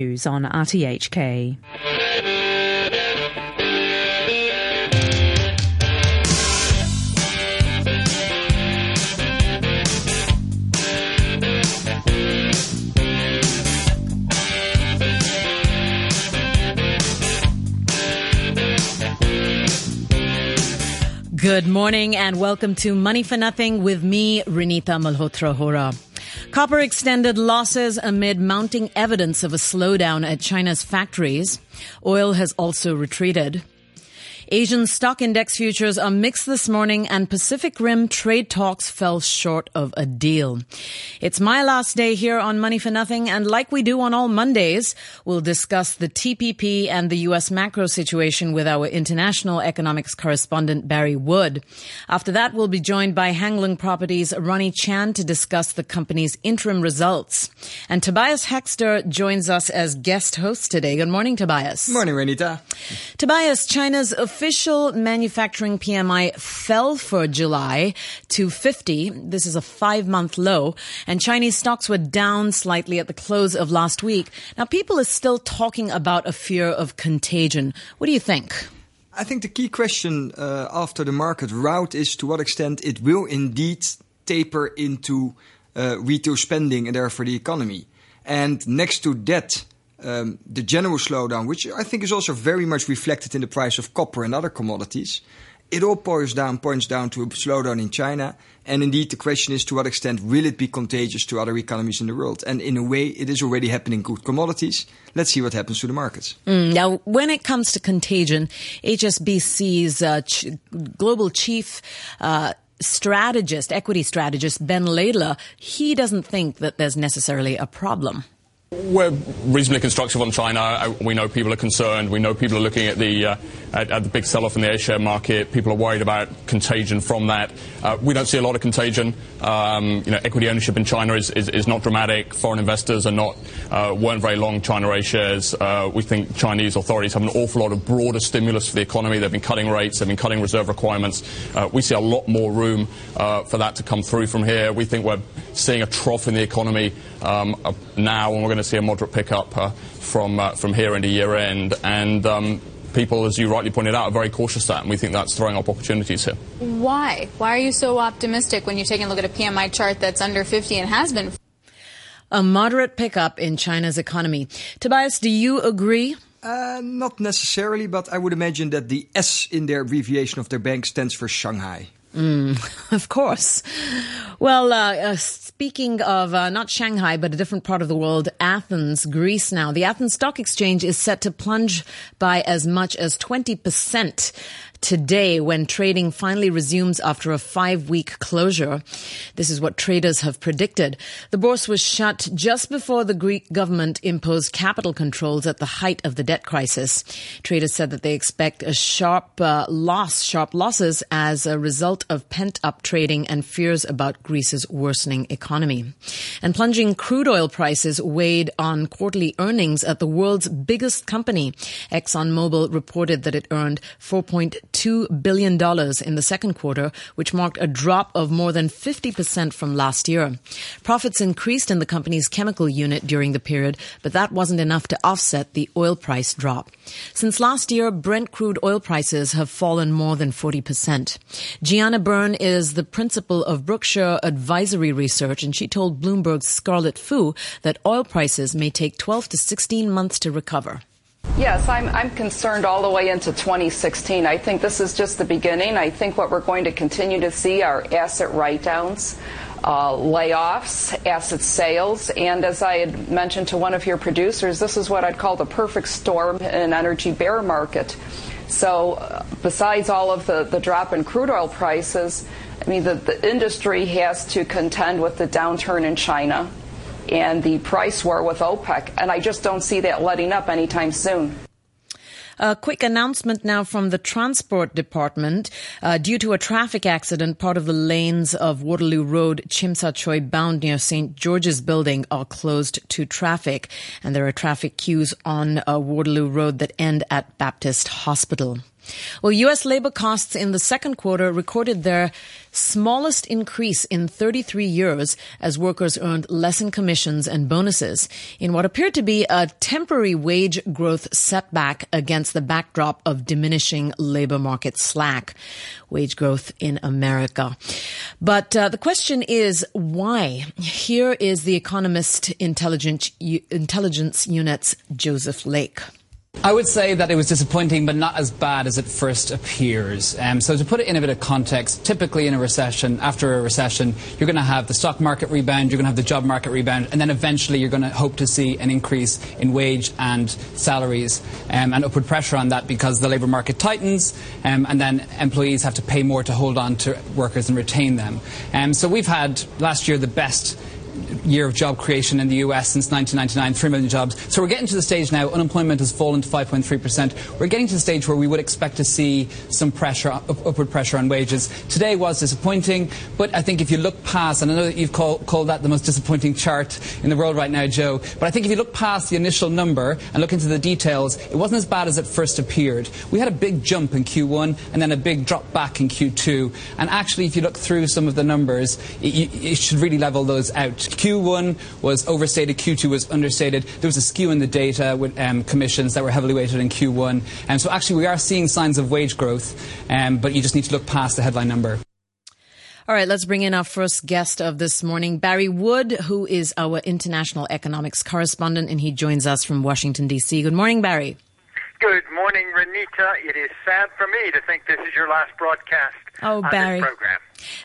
News on RTHK. Good morning and welcome to Money for Nothing with me, Renita Malhotra Hora. Copper extended losses amid mounting evidence of a slowdown at China's factories. Oil has also retreated. Asian stock index futures are mixed this morning and Pacific Rim trade talks fell short of a deal. It's my last day here on Money for Nothing and like we do on all Mondays, we'll discuss the TPP and the U.S. macro situation with our international economics correspondent Barry Wood. After that, we'll be joined by Hang Lung Properties Ronnie Chan to discuss the company's interim results. And Tobias Hekster joins us as guest host today. Good morning, Tobias. Morning, Renita. Tobias, China's official manufacturing PMI fell for July to 50. This is a five month low and Chinese stocks were down slightly at the close of last week. Now people are still talking about a fear of contagion. What do you think? I think the key question uh, after the market rout is to what extent it will indeed taper into uh, retail spending and therefore the economy. And next to that, um, the general slowdown, which I think is also very much reflected in the price of copper and other commodities, it all points down, points down to a slowdown in China. And indeed, the question is to what extent will it be contagious to other economies in the world? And in a way, it is already happening with commodities. Let's see what happens to the markets. Mm, now, when it comes to contagion, HSBC's uh, ch- global chief uh, strategist, equity strategist, Ben Laidler, he doesn't think that there's necessarily a problem. We're reasonably constructive on China. We know people are concerned. We know people are looking at the uh, at, at, the big sell-off in the A-share market. People are worried about contagion from that. Uh, we don't see a lot of contagion. Um, you know, equity ownership in China is, is, is not dramatic. Foreign investors are not uh, weren't very long China A shares. Uh, we think Chinese authorities have an awful lot of broader stimulus for the economy. They've been cutting rates. They've been cutting reserve requirements. Uh, we see a lot more room for that to come through from here. We think we're seeing a trough in the economy um, now, and we're going to see a moderate pickup uh, from uh, from here into year end. And um, people, as you rightly pointed out, are very cautious of that, and we think that's throwing up opportunities here. Why? Why are you so optimistic when you're taking a look at a PMI chart that's under 50 and has been? A moderate pickup in China's economy. Tobias, do you agree? Uh, not necessarily, but I would imagine that the S in their abbreviation of their bank stands for Shanghai. Mm, of course. Well, uh, uh, speaking of uh, not Shanghai, but a different part of the world, Athens, Greece now. The Athens Stock Exchange is set to plunge by as much as 20% today when trading finally resumes after a five week closure. This is what traders have predicted. The bourse was shut just before the Greek government imposed capital controls at the height of the debt crisis. Traders said that they expect a sharp uh, loss, sharp losses as a result of pent up trading and fears about Greece's worsening economy. And plunging crude oil prices weighed on quarterly earnings at the world's biggest company. ExxonMobil reported that it earned 4.2 $2 billion in the second quarter, which marked a drop of more than 50% from last year. Profits increased in the company's chemical unit during the period, but that wasn't enough to offset the oil price drop. Since last year, Brent crude oil prices have fallen more than 40%. Gianna Bern is the principal of Brookshire Advisory Research, and she told Bloomberg's Scarlet Fu that oil prices may take 12 to 16 months to recover. Yes, I'm, I'm concerned all the way into 2016. I think this is just the beginning. I think what we're going to continue to see are asset write downs. Uh, layoffs, asset sales, and as I had mentioned to one of your producers, this is what I'd call the perfect storm in an energy bear market. So, uh, besides all of the, the drop in crude oil prices, I mean, the, the industry has to contend with the downturn in China and the price war with OPEC. And I just don't see that letting up anytime soon. A quick announcement now from the Transport Department. Uh, due to a traffic accident, part of the lanes of Waterloo Road, Tsui bound near St. George's Building are closed to traffic. And there are traffic queues on uh, Waterloo Road that end at Baptist Hospital. Well, U.S. labor costs in the second quarter recorded their smallest increase in 33 years as workers earned less in commissions and bonuses in what appeared to be a temporary wage growth setback against the backdrop of diminishing labor market slack. Wage growth in America. But uh, the question is why? Here is the Economist Intelligence, Intelligence Unit's Joseph Lake. I would say that it was disappointing, but not as bad as it first appears. Um, so, to put it in a bit of context, typically in a recession, after a recession, you're going to have the stock market rebound, you're going to have the job market rebound, and then eventually you're going to hope to see an increase in wage and salaries um, and upward pressure on that because the labour market tightens, um, and then employees have to pay more to hold on to workers and retain them. Um, so, we've had last year the best year of job creation in the US since 1999, 3 million jobs. So we're getting to the stage now, unemployment has fallen to 5.3%. We're getting to the stage where we would expect to see some pressure, up, upward pressure on wages. Today was disappointing, but I think if you look past, and I know that you've call, called that the most disappointing chart in the world right now, Joe, but I think if you look past the initial number and look into the details, it wasn't as bad as it first appeared. We had a big jump in Q1 and then a big drop back in Q2. And actually, if you look through some of the numbers, it, it should really level those out. Q1 was overstated, Q2 was understated. There was a skew in the data with um, commissions that were heavily weighted in Q1. And um, so actually we are seeing signs of wage growth, um, but you just need to look past the headline number. All right, let's bring in our first guest of this morning, Barry Wood, who is our international economics correspondent, and he joins us from Washington, D.C. Good morning, Barry. Good morning, Renita. It is sad for me to think this is your last broadcast oh, on Barry. this program.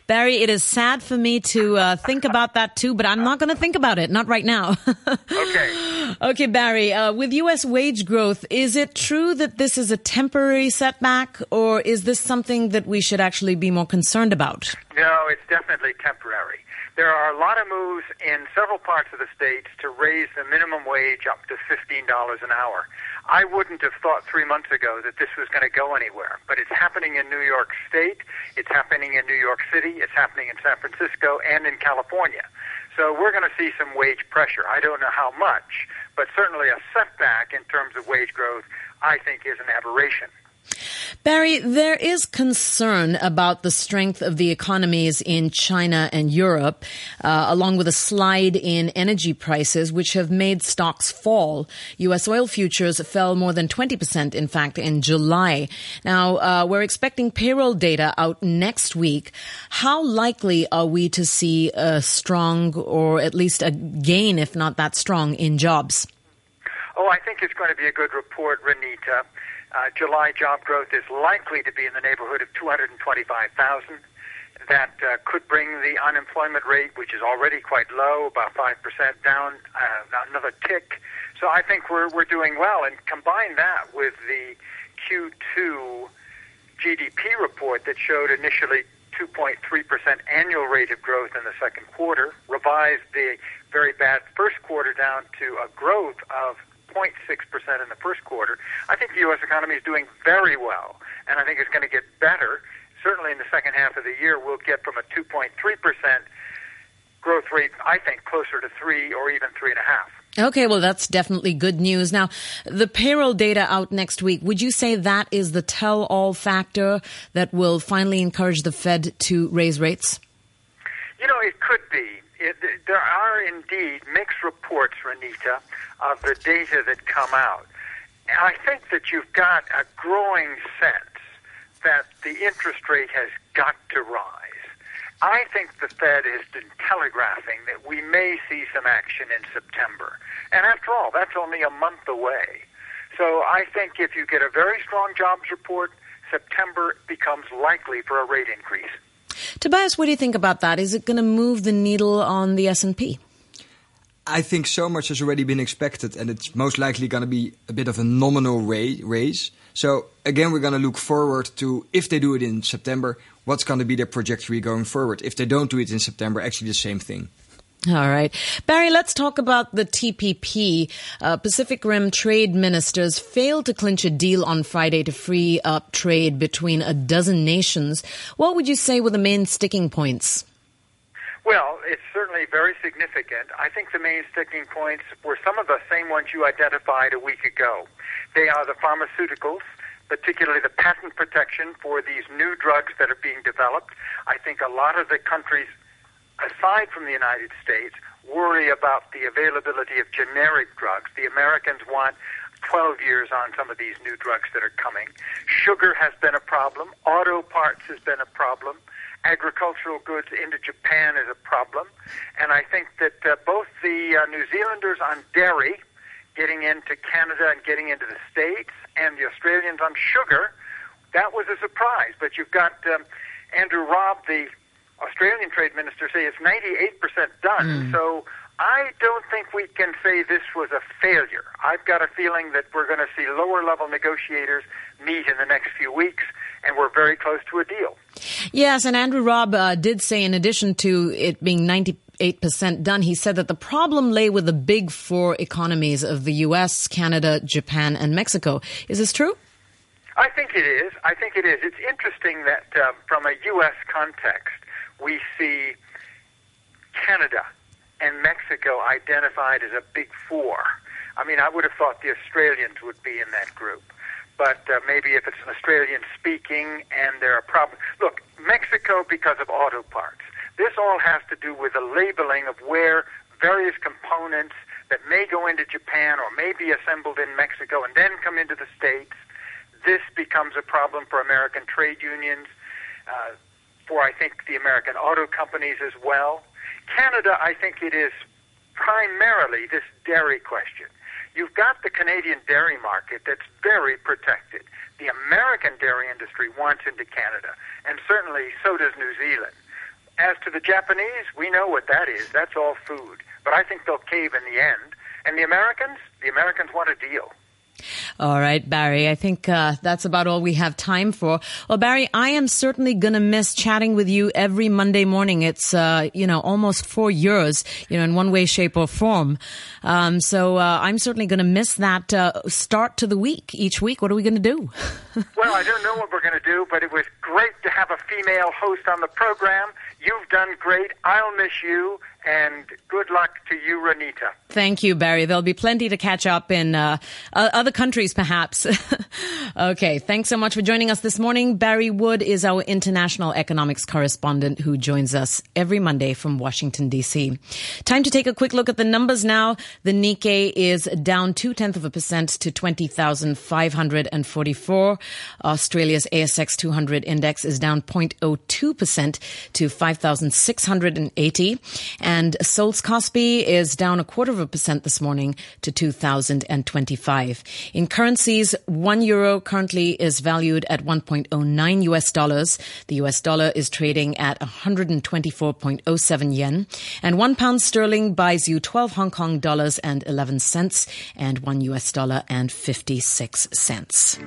Barry, it is sad for me to uh, think about that too, but I'm not going to think about it. Not right now. okay. Okay, Barry, uh, with U.S. wage growth, is it true that this is a temporary setback, or is this something that we should actually be more concerned about? No, it's definitely temporary. There are a lot of moves in several parts of the states to raise the minimum wage up to $15 an hour. I wouldn't have thought three months ago that this was going to go anywhere, but it's happening in New York State, it's happening in New York City, it's happening in San Francisco, and in California. So we're going to see some wage pressure. I don't know how much, but certainly a setback in terms of wage growth, I think, is an aberration. Barry, there is concern about the strength of the economies in China and Europe, uh, along with a slide in energy prices, which have made stocks fall. U.S. oil futures fell more than 20%, in fact, in July. Now, uh, we're expecting payroll data out next week. How likely are we to see a strong, or at least a gain, if not that strong, in jobs? Oh, I think it's going to be a good report, Renita. Uh, July job growth is likely to be in the neighborhood of 225,000. That uh, could bring the unemployment rate, which is already quite low, about 5% down, uh, another tick. So I think we're, we're doing well. And combine that with the Q2 GDP report that showed initially 2.3% annual rate of growth in the second quarter, revised the very bad first quarter down to a growth of 0.6% in the first quarter. I think the U.S. economy is doing very well, and I think it's going to get better. Certainly in the second half of the year, we'll get from a 2.3% growth rate, I think, closer to 3 or even 3.5. Okay, well, that's definitely good news. Now, the payroll data out next week, would you say that is the tell all factor that will finally encourage the Fed to raise rates? You know, it could be. It, there are indeed mixed reports, Renita, of the data that come out. And I think that you've got a growing sense that the interest rate has got to rise. I think the Fed has been telegraphing that we may see some action in September. And after all, that's only a month away. So I think if you get a very strong jobs report, September becomes likely for a rate increase. Tobias, what do you think about that? Is it going to move the needle on the S&P? I think so much has already been expected, and it's most likely going to be a bit of a nominal raise. So again, we're going to look forward to if they do it in September, what's going to be their trajectory going forward. If they don't do it in September, actually the same thing. All right. Barry, let's talk about the TPP. Uh, Pacific Rim trade ministers failed to clinch a deal on Friday to free up trade between a dozen nations. What would you say were the main sticking points? Well, it's certainly very significant. I think the main sticking points were some of the same ones you identified a week ago. They are the pharmaceuticals, particularly the patent protection for these new drugs that are being developed. I think a lot of the countries, aside from the United States, worry about the availability of generic drugs. The Americans want 12 years on some of these new drugs that are coming. Sugar has been a problem. Auto parts has been a problem. Agricultural goods into Japan is a problem. And I think that uh, both the uh, New Zealanders on dairy getting into Canada and getting into the States and the Australians on sugar, that was a surprise. But you've got um, Andrew Robb, the Australian trade minister, say it's 98% done. Mm. So I don't think we can say this was a failure. I've got a feeling that we're going to see lower level negotiators meet in the next few weeks, and we're very close to a deal. Yes, and Andrew Robb uh, did say, in addition to it being 98% done, he said that the problem lay with the big four economies of the U.S., Canada, Japan, and Mexico. Is this true? I think it is. I think it is. It's interesting that uh, from a U.S. context, we see Canada and Mexico identified as a big four. I mean, I would have thought the Australians would be in that group. But uh, maybe if it's an Australian speaking and there are problems. Look, Mexico because of auto parts. This all has to do with the labeling of where various components that may go into Japan or may be assembled in Mexico and then come into the States. This becomes a problem for American trade unions, uh, for I think the American auto companies as well. Canada, I think it is primarily this dairy question. You've got the Canadian dairy market that's very protected. The American dairy industry wants into Canada, and certainly so does New Zealand. As to the Japanese, we know what that is. That's all food. But I think they'll cave in the end. And the Americans, the Americans want a deal. All right, Barry. I think uh, that's about all we have time for. Well, Barry, I am certainly gonna miss chatting with you every Monday morning. It's uh, you know almost four years, you know, in one way, shape, or form. Um, so uh, I'm certainly gonna miss that uh, start to the week each week. What are we gonna do? well, I don't know what we're gonna do, but it was great to have a female host on the program. You've done great. I'll miss you, and good luck to you, Renita. Thank you, Barry. There'll be plenty to catch up in uh, other countries, perhaps. okay, thanks so much for joining us this morning. Barry Wood is our international economics correspondent who joins us every Monday from Washington, D.C. Time to take a quick look at the numbers now. The Nikkei is down two tenths of a percent to 20,544. Australia's ASX 200 index is down 0.02% to 5,680. And Seoul's Kospi is down a quarter of a percent this morning to 2,025. In currencies, one euro currently is valued at 1.09 US dollars. The US dollar is trading at 124.07 yen. And one pound sterling buys you 12 Hong Kong dollars and 11 cents and one US dollar and 56 cents.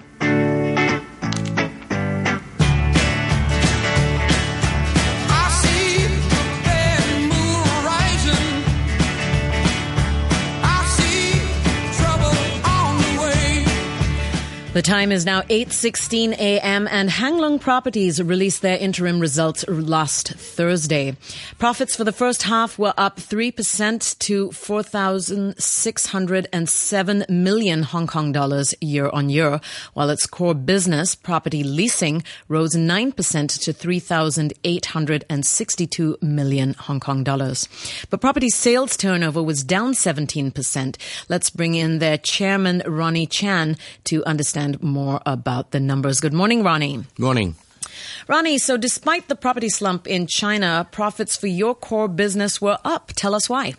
The time is now 8:16 a.m. and Hang Lung Properties released their interim results last Thursday. Profits for the first half were up 3% to 4,607 million Hong Kong dollars year on year, while its core business, property leasing, rose 9% to 3,862 million Hong Kong dollars. But property sales turnover was down 17%. Let's bring in their chairman Ronnie Chan to understand understand more about the numbers. Good morning, Ronnie. Morning. Ronnie, so despite the property slump in China, profits for your core business were up. Tell us why.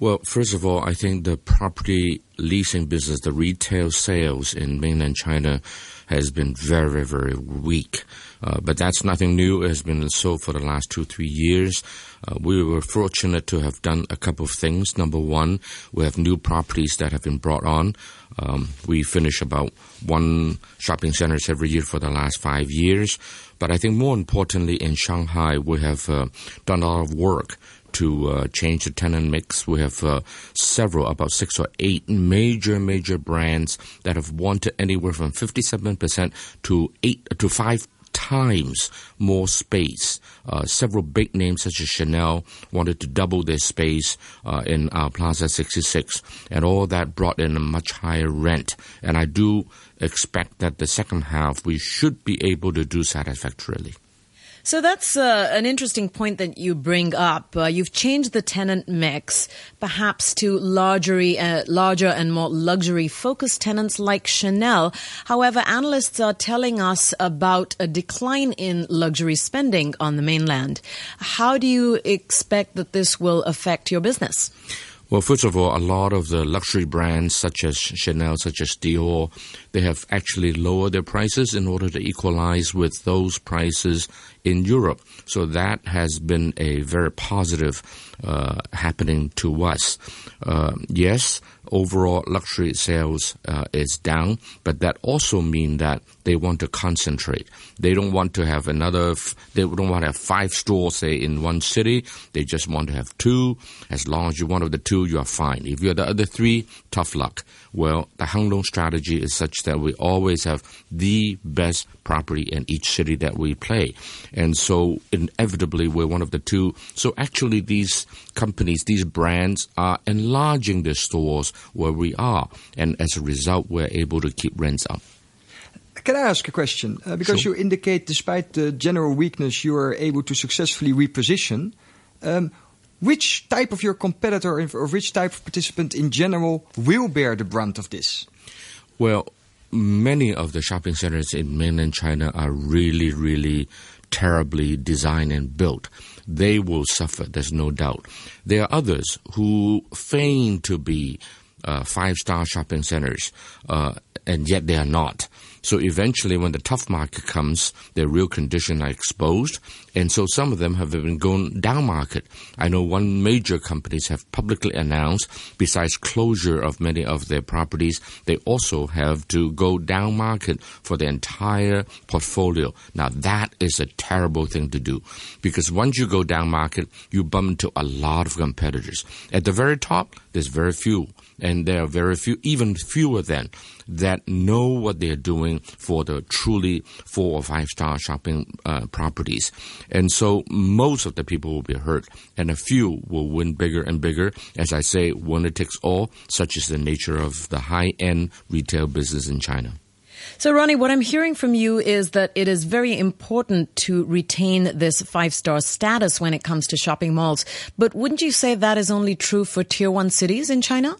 Well, first of all, I think the property leasing business, the retail sales in mainland China has been very, very weak. Uh, but that's nothing new. It has been so for the last two, three years. Uh, we were fortunate to have done a couple of things. Number one, we have new properties that have been brought on. Um, we finish about one shopping centers every year for the last five years. But I think more importantly, in Shanghai, we have uh, done a lot of work to uh, change the tenant mix. We have uh, several, about six or eight major, major brands that have wanted anywhere from 57% to eight to five times more space. Uh, several big names such as Chanel wanted to double their space uh, in our Plaza 66, and all that brought in a much higher rent. And I do expect that the second half we should be able to do satisfactorily. So that's uh, an interesting point that you bring up. Uh, you've changed the tenant mix, perhaps to larger, uh, larger and more luxury-focused tenants like Chanel. However, analysts are telling us about a decline in luxury spending on the mainland. How do you expect that this will affect your business? Well, first of all, a lot of the luxury brands such as Chanel, such as Dior, they have actually lowered their prices in order to equalize with those prices in Europe. So that has been a very positive uh, happening to us. Uh, yes, overall luxury sales uh, is down, but that also means that they want to concentrate. They don't want to have another. F- they don't want to have five stores, say, in one city. They just want to have two. As long as you're one of the two, you are fine. If you're the other three, tough luck. Well, the Hang Lung strategy is such that we always have the best property in each city that we play, and so inevitably we're one of the two. So actually, these companies, these brands are enlarging their stores where we are, and as a result, we're able to keep rents up. Can I ask a question? Uh, because Sure. you indicate, despite the general weakness, you are able to successfully reposition. Um, which type of your competitor or which type of participant in general will bear the brunt of this? Well, many of the shopping centers in mainland China are really, really terribly designed and built. They will suffer, there's no doubt. There are others who feign to be uh, five star shopping centers, uh, and yet they are not. So eventually, when the tough market comes, their real condition are exposed, and so some of them have been going down market. I know one major companies have publicly announced, besides closure of many of their properties, they also have to go down market for the entire portfolio. Now that is a terrible thing to do, because once you go down market, you bump into a lot of competitors. At the very top, there's very few and there are very few, even fewer than, that know what they're doing for the truly four or five star shopping uh, properties. And so most of the people will be hurt, and a few will win bigger and bigger. As I say, winner takes all, such is the nature of the high end retail business in China. So, Ronnie, what I'm hearing from you is that it is very important to retain this five star status when it comes to shopping malls. But wouldn't you say that is only true for tier one cities in China?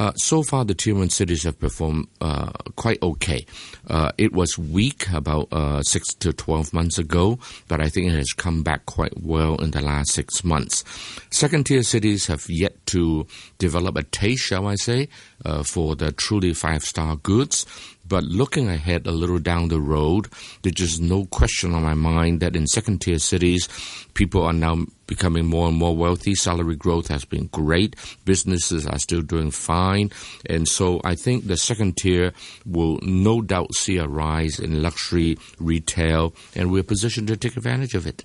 Uh, so far, the tier one cities have performed uh, quite okay. Uh, it was weak about uh, six to twelve months ago, but I think it has come back quite well in the last six months. Second tier cities have yet to develop a taste, shall I say, uh, for the truly five star goods. But looking ahead a little down the road, there's just no question on my mind that in second tier cities, people are now becoming more and more wealthy. Salary growth has been great. Businesses are still doing fine. And so I think the second tier will no doubt see a rise in luxury retail, and we're positioned to take advantage of it.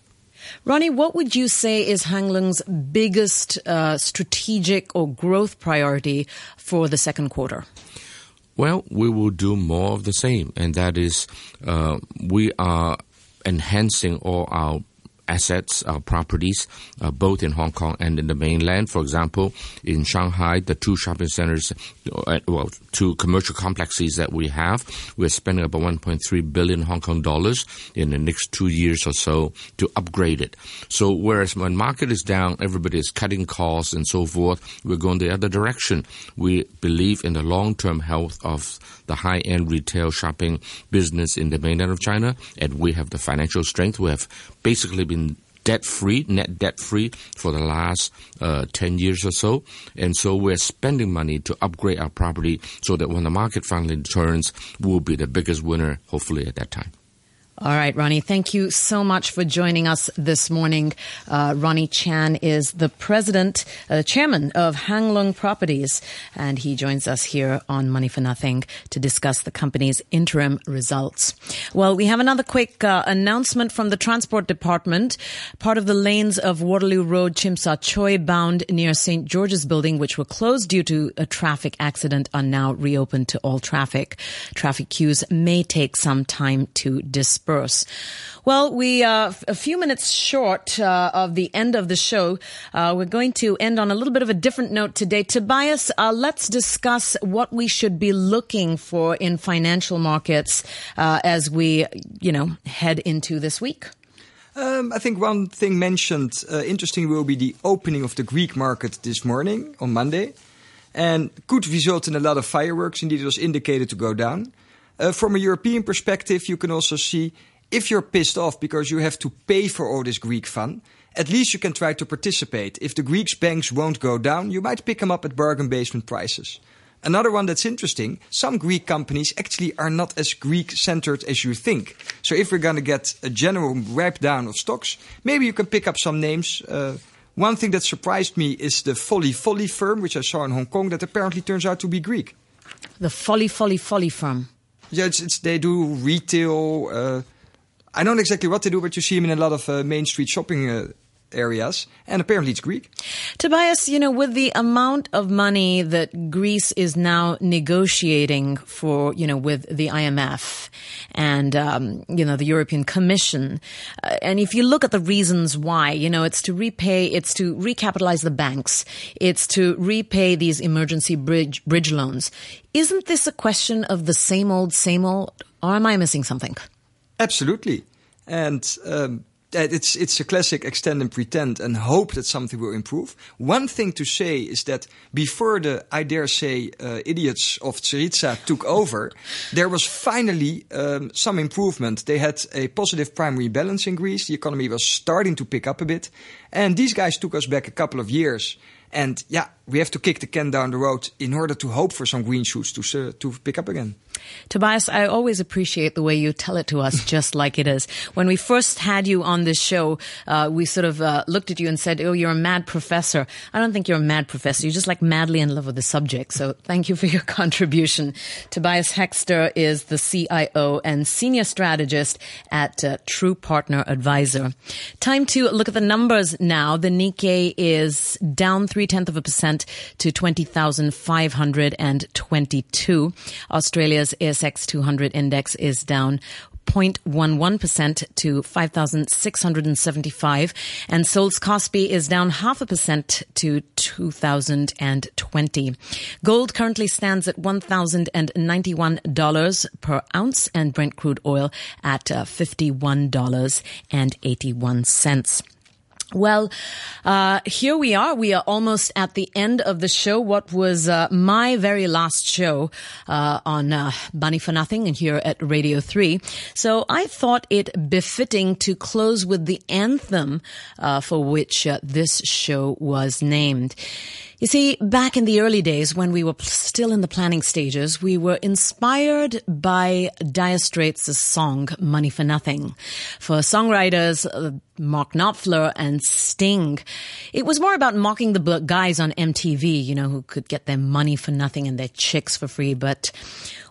Ronnie, what would you say is Hang Lung's biggest uh, strategic or growth priority for the second quarter? Well, we will do more of the same, and that is uh, we are enhancing all our assets, our properties, uh, both in Hong Kong and in the mainland. For example, in Shanghai, the two shopping centers, uh, well, two commercial complexes that we have, we're spending about 1.3 billion Hong Kong dollars in the next two years or so to upgrade it. So whereas when market is down, everybody is cutting costs and so forth, we're going the other direction. We believe in the long-term health of the high-end retail shopping business in the mainland of China, and we have the financial strength. We have basically been debt free, net debt free for the last uh, 10 years or so. And so we're spending money to upgrade our property so that when the market finally turns, we'll be the biggest winner, hopefully, at that time. All right, Ronnie, thank you so much for joining us this morning. Uh, Ronnie Chan is the president, uh, chairman of Hang Lung Properties, and he joins us here on Money for Nothing to discuss the company's interim results. Well, we have another quick uh, announcement from the Transport Department. Part of the lanes of Waterloo Road, Tsim Sha Tsui, bound near St. George's Building, which were closed due to a traffic accident, are now reopened to all traffic. Traffic queues may take some time to disperse Well, we are uh, a few minutes short uh, of the end of the show. Uh, we're going to end on a little bit of a different note today. Tobias, uh, let's discuss what we should be looking for in financial markets uh, as we, you know, head into this week. Um, I think one thing mentioned uh, interesting will be the opening of the Greek market this morning on Monday, and could result in a lot of fireworks. Indeed, it was indicated to go down. From a European perspective, you can also see if you're pissed off because you have to pay for all this Greek fun, at least you can try to participate. If the Greek banks won't go down, you might pick them up at bargain basement prices. Another one that's interesting, some Greek companies actually are not as Greek centered as you think. So if we're going to get a general wipe down of stocks, maybe you can pick up some names. Uh, one thing that surprised me is the Folli Follie firm, which I saw in Hong Kong, that apparently turns out to be Greek. The Folli Follie Folly firm. Yeah, it's, it's, they do retail. Uh, I don't know exactly what they do, but you see them in a lot of uh, main street shopping uh, areas, and apparently it's Greek. Tobias, you know, with the amount of money that Greece is now negotiating for, you know, with the IMF and, um, you know, the European Commission, uh, and if you look at the reasons why, you know, it's to repay, it's to recapitalize the banks, it's to repay these emergency bridge, bridge loans. Isn't this a question of the same old, same old, or am I missing something? Absolutely, and um, it's it's a classic extend and pretend and hope that something will improve. One thing to say is that before the I dare say uh, idiots of Syriza took over, there was finally um, some improvement. They had a positive primary balance in Greece. The economy was starting to pick up a bit, and these guys took us back a couple of years. And yeah, we have to kick the can down the road in order to hope for some green shoots to uh, to pick up again. Tobias, I always appreciate the way you tell it to us just like it is. When we first had you on this show, uh, we sort of uh, looked at you and said, Oh, you're a mad professor. I don't think you're a mad professor. You're just like madly in love with the subject. So thank you for your contribution. Tobias Hekster is the CIO and senior strategist at uh, True Partner Advisor. Time to look at the numbers now. The Nikkei is down three tenths of a percent to 20,522. Australia's ASX 200 index is down 0.11% to 5,675 and Seoul's Kospi is down half a percent to 2,020. Gold currently stands at $1,091 per ounce and Brent crude oil at uh, $51.81. Well, uh, here we are. We are almost at the end of the show. What was uh, my very last show uh, on uh, Money for Nothing and here at Radio 3. So I thought it befitting to close with the anthem uh, for which uh, this show was named. You see, back in the early days when we were still in the planning stages, we were inspired by Dire Straits' song Money for Nothing. For songwriters uh, Mark Knopfler and Sting, it was more about mocking the guys on MTV, you know, who could get their money for nothing and their chicks for free, but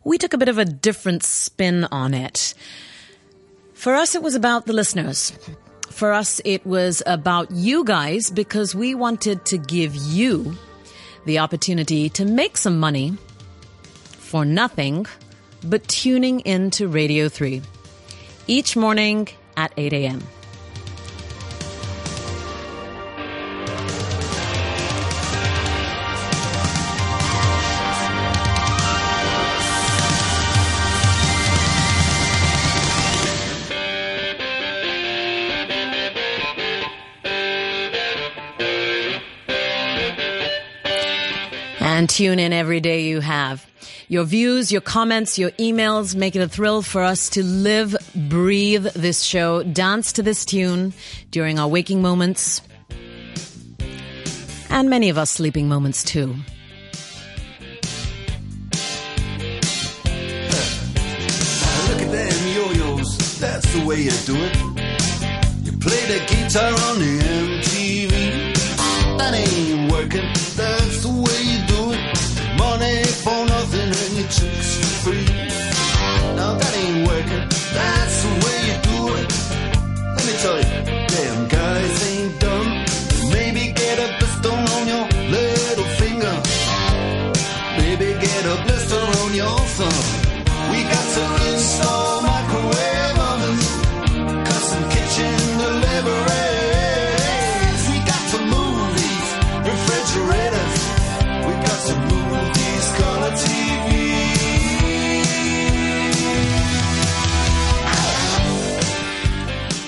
we took a bit of a different spin on it. For us, it was about the listeners. For us, it was about you guys because we wanted to give you the opportunity to make some money for nothing but tuning in to Radio 3 each morning at 8 a.m. and tune in every day you have. Your views, your comments, your emails make it a thrill for us to live, breathe this show, dance to this tune during our waking moments, and many of us sleeping moments too. Look at them yo-yos, that's the way you do it. You play the guitar on the MTV, that ain't working, that's the way chicks for free. Now that ain't working, that's the way you do it. Let me tell you, damn guys ain't dumb. Maybe get a blister on your little finger. Maybe get a blister on your thumb. We got to install microwave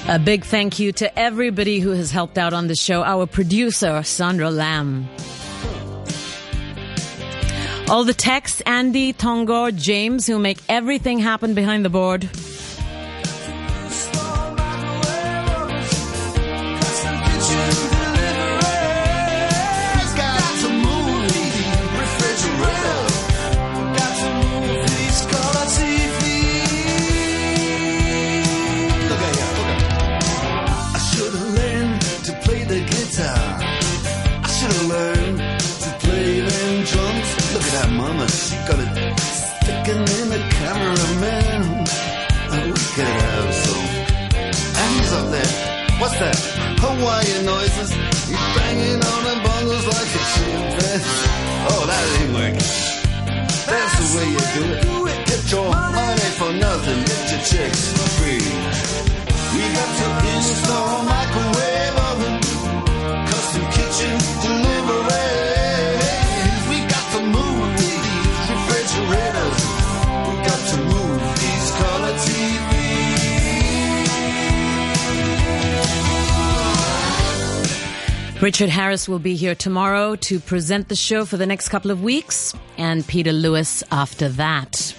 A big thank you to everybody who has helped out on the show. Our producer, Sandra Lamb. All the techs, Andy, Tongor, James, who make everything happen behind the board. Chicks free. We got to install microwave oven, custom kitchen delivery. We got to move these refrigerators. We got to move these color TVs. Richard Harris will be here tomorrow to present the show for the next couple of weeks, and Peter Lewis after that.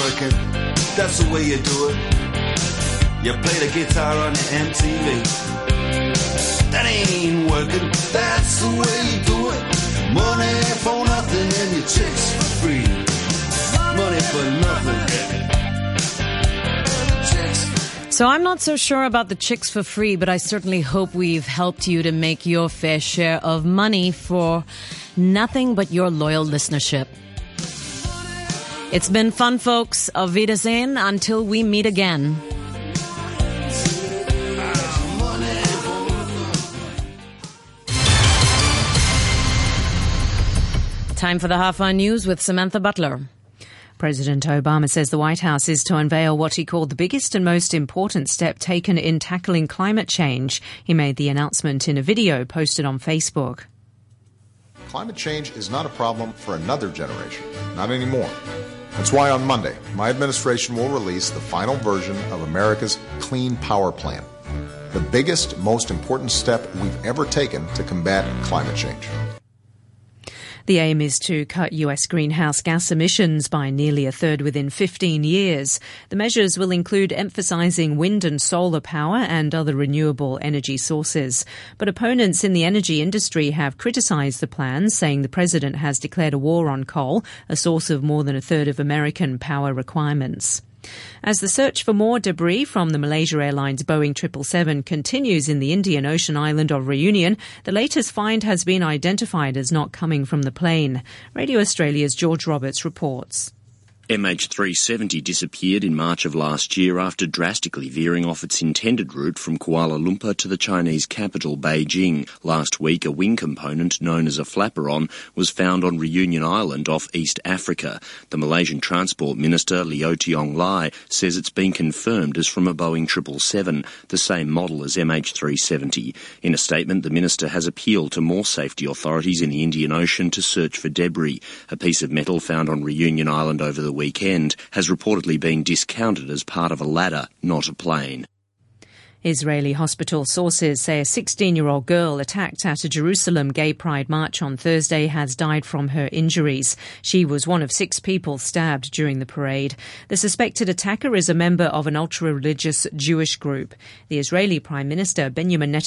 Working. That's the way you do it. You play the guitar on the MTV. That ain't working. That's the way you do it. Money for nothing and your chicks for free. Money for nothing. So I'm not so sure about the chicks for free, but I certainly hope we've helped you to make your fair share of money for nothing but your loyal listenership. It's been fun, folks. Auf Wiedersehen until we meet again. Time for the half hour news with Samantha Butler. President Obama says the White House is to unveil what he called the biggest and most important step taken in tackling climate change. He made the announcement in a video posted on Facebook. Climate change is not a problem for another generation, not anymore. That's why on Monday, my administration will release the final version of America's Clean Power Plan, the biggest, most important step we've ever taken to combat climate change. The aim is to cut US greenhouse gas emissions by nearly a third within 15 years. The measures will include emphasizing wind and solar power and other renewable energy sources. But opponents in the energy industry have criticized the plan, saying the president has declared a war on coal, a source of more than a third of American power requirements. As the search for more debris from the Malaysia Airlines Boeing 777 continues in the Indian Ocean island of Reunion, the latest find has been identified as not coming from the plane. Radio Australia's George Roberts reports. MH370 disappeared in March of last year after drastically veering off its intended route from Kuala Lumpur to the Chinese capital, Beijing. Last week, a wing component known as a flaperon was found on Reunion Island off East Africa. The Malaysian Transport Minister, Liow Tiong Lai, says it's been confirmed as from a Boeing 777, the same model as MH370. In a statement, the minister has appealed to more safety authorities in the Indian Ocean to search for debris. A piece of metal found on Reunion Island over the weekend has reportedly been discounted as part of a ladder, not a plane. Israeli hospital sources say a 16 year old girl attacked at a Jerusalem gay pride march on Thursday has died from her injuries. She was one of six people stabbed during the parade. The suspected attacker is a member of an ultra religious Jewish group. The Israeli Prime Minister Benjamin Netanyahu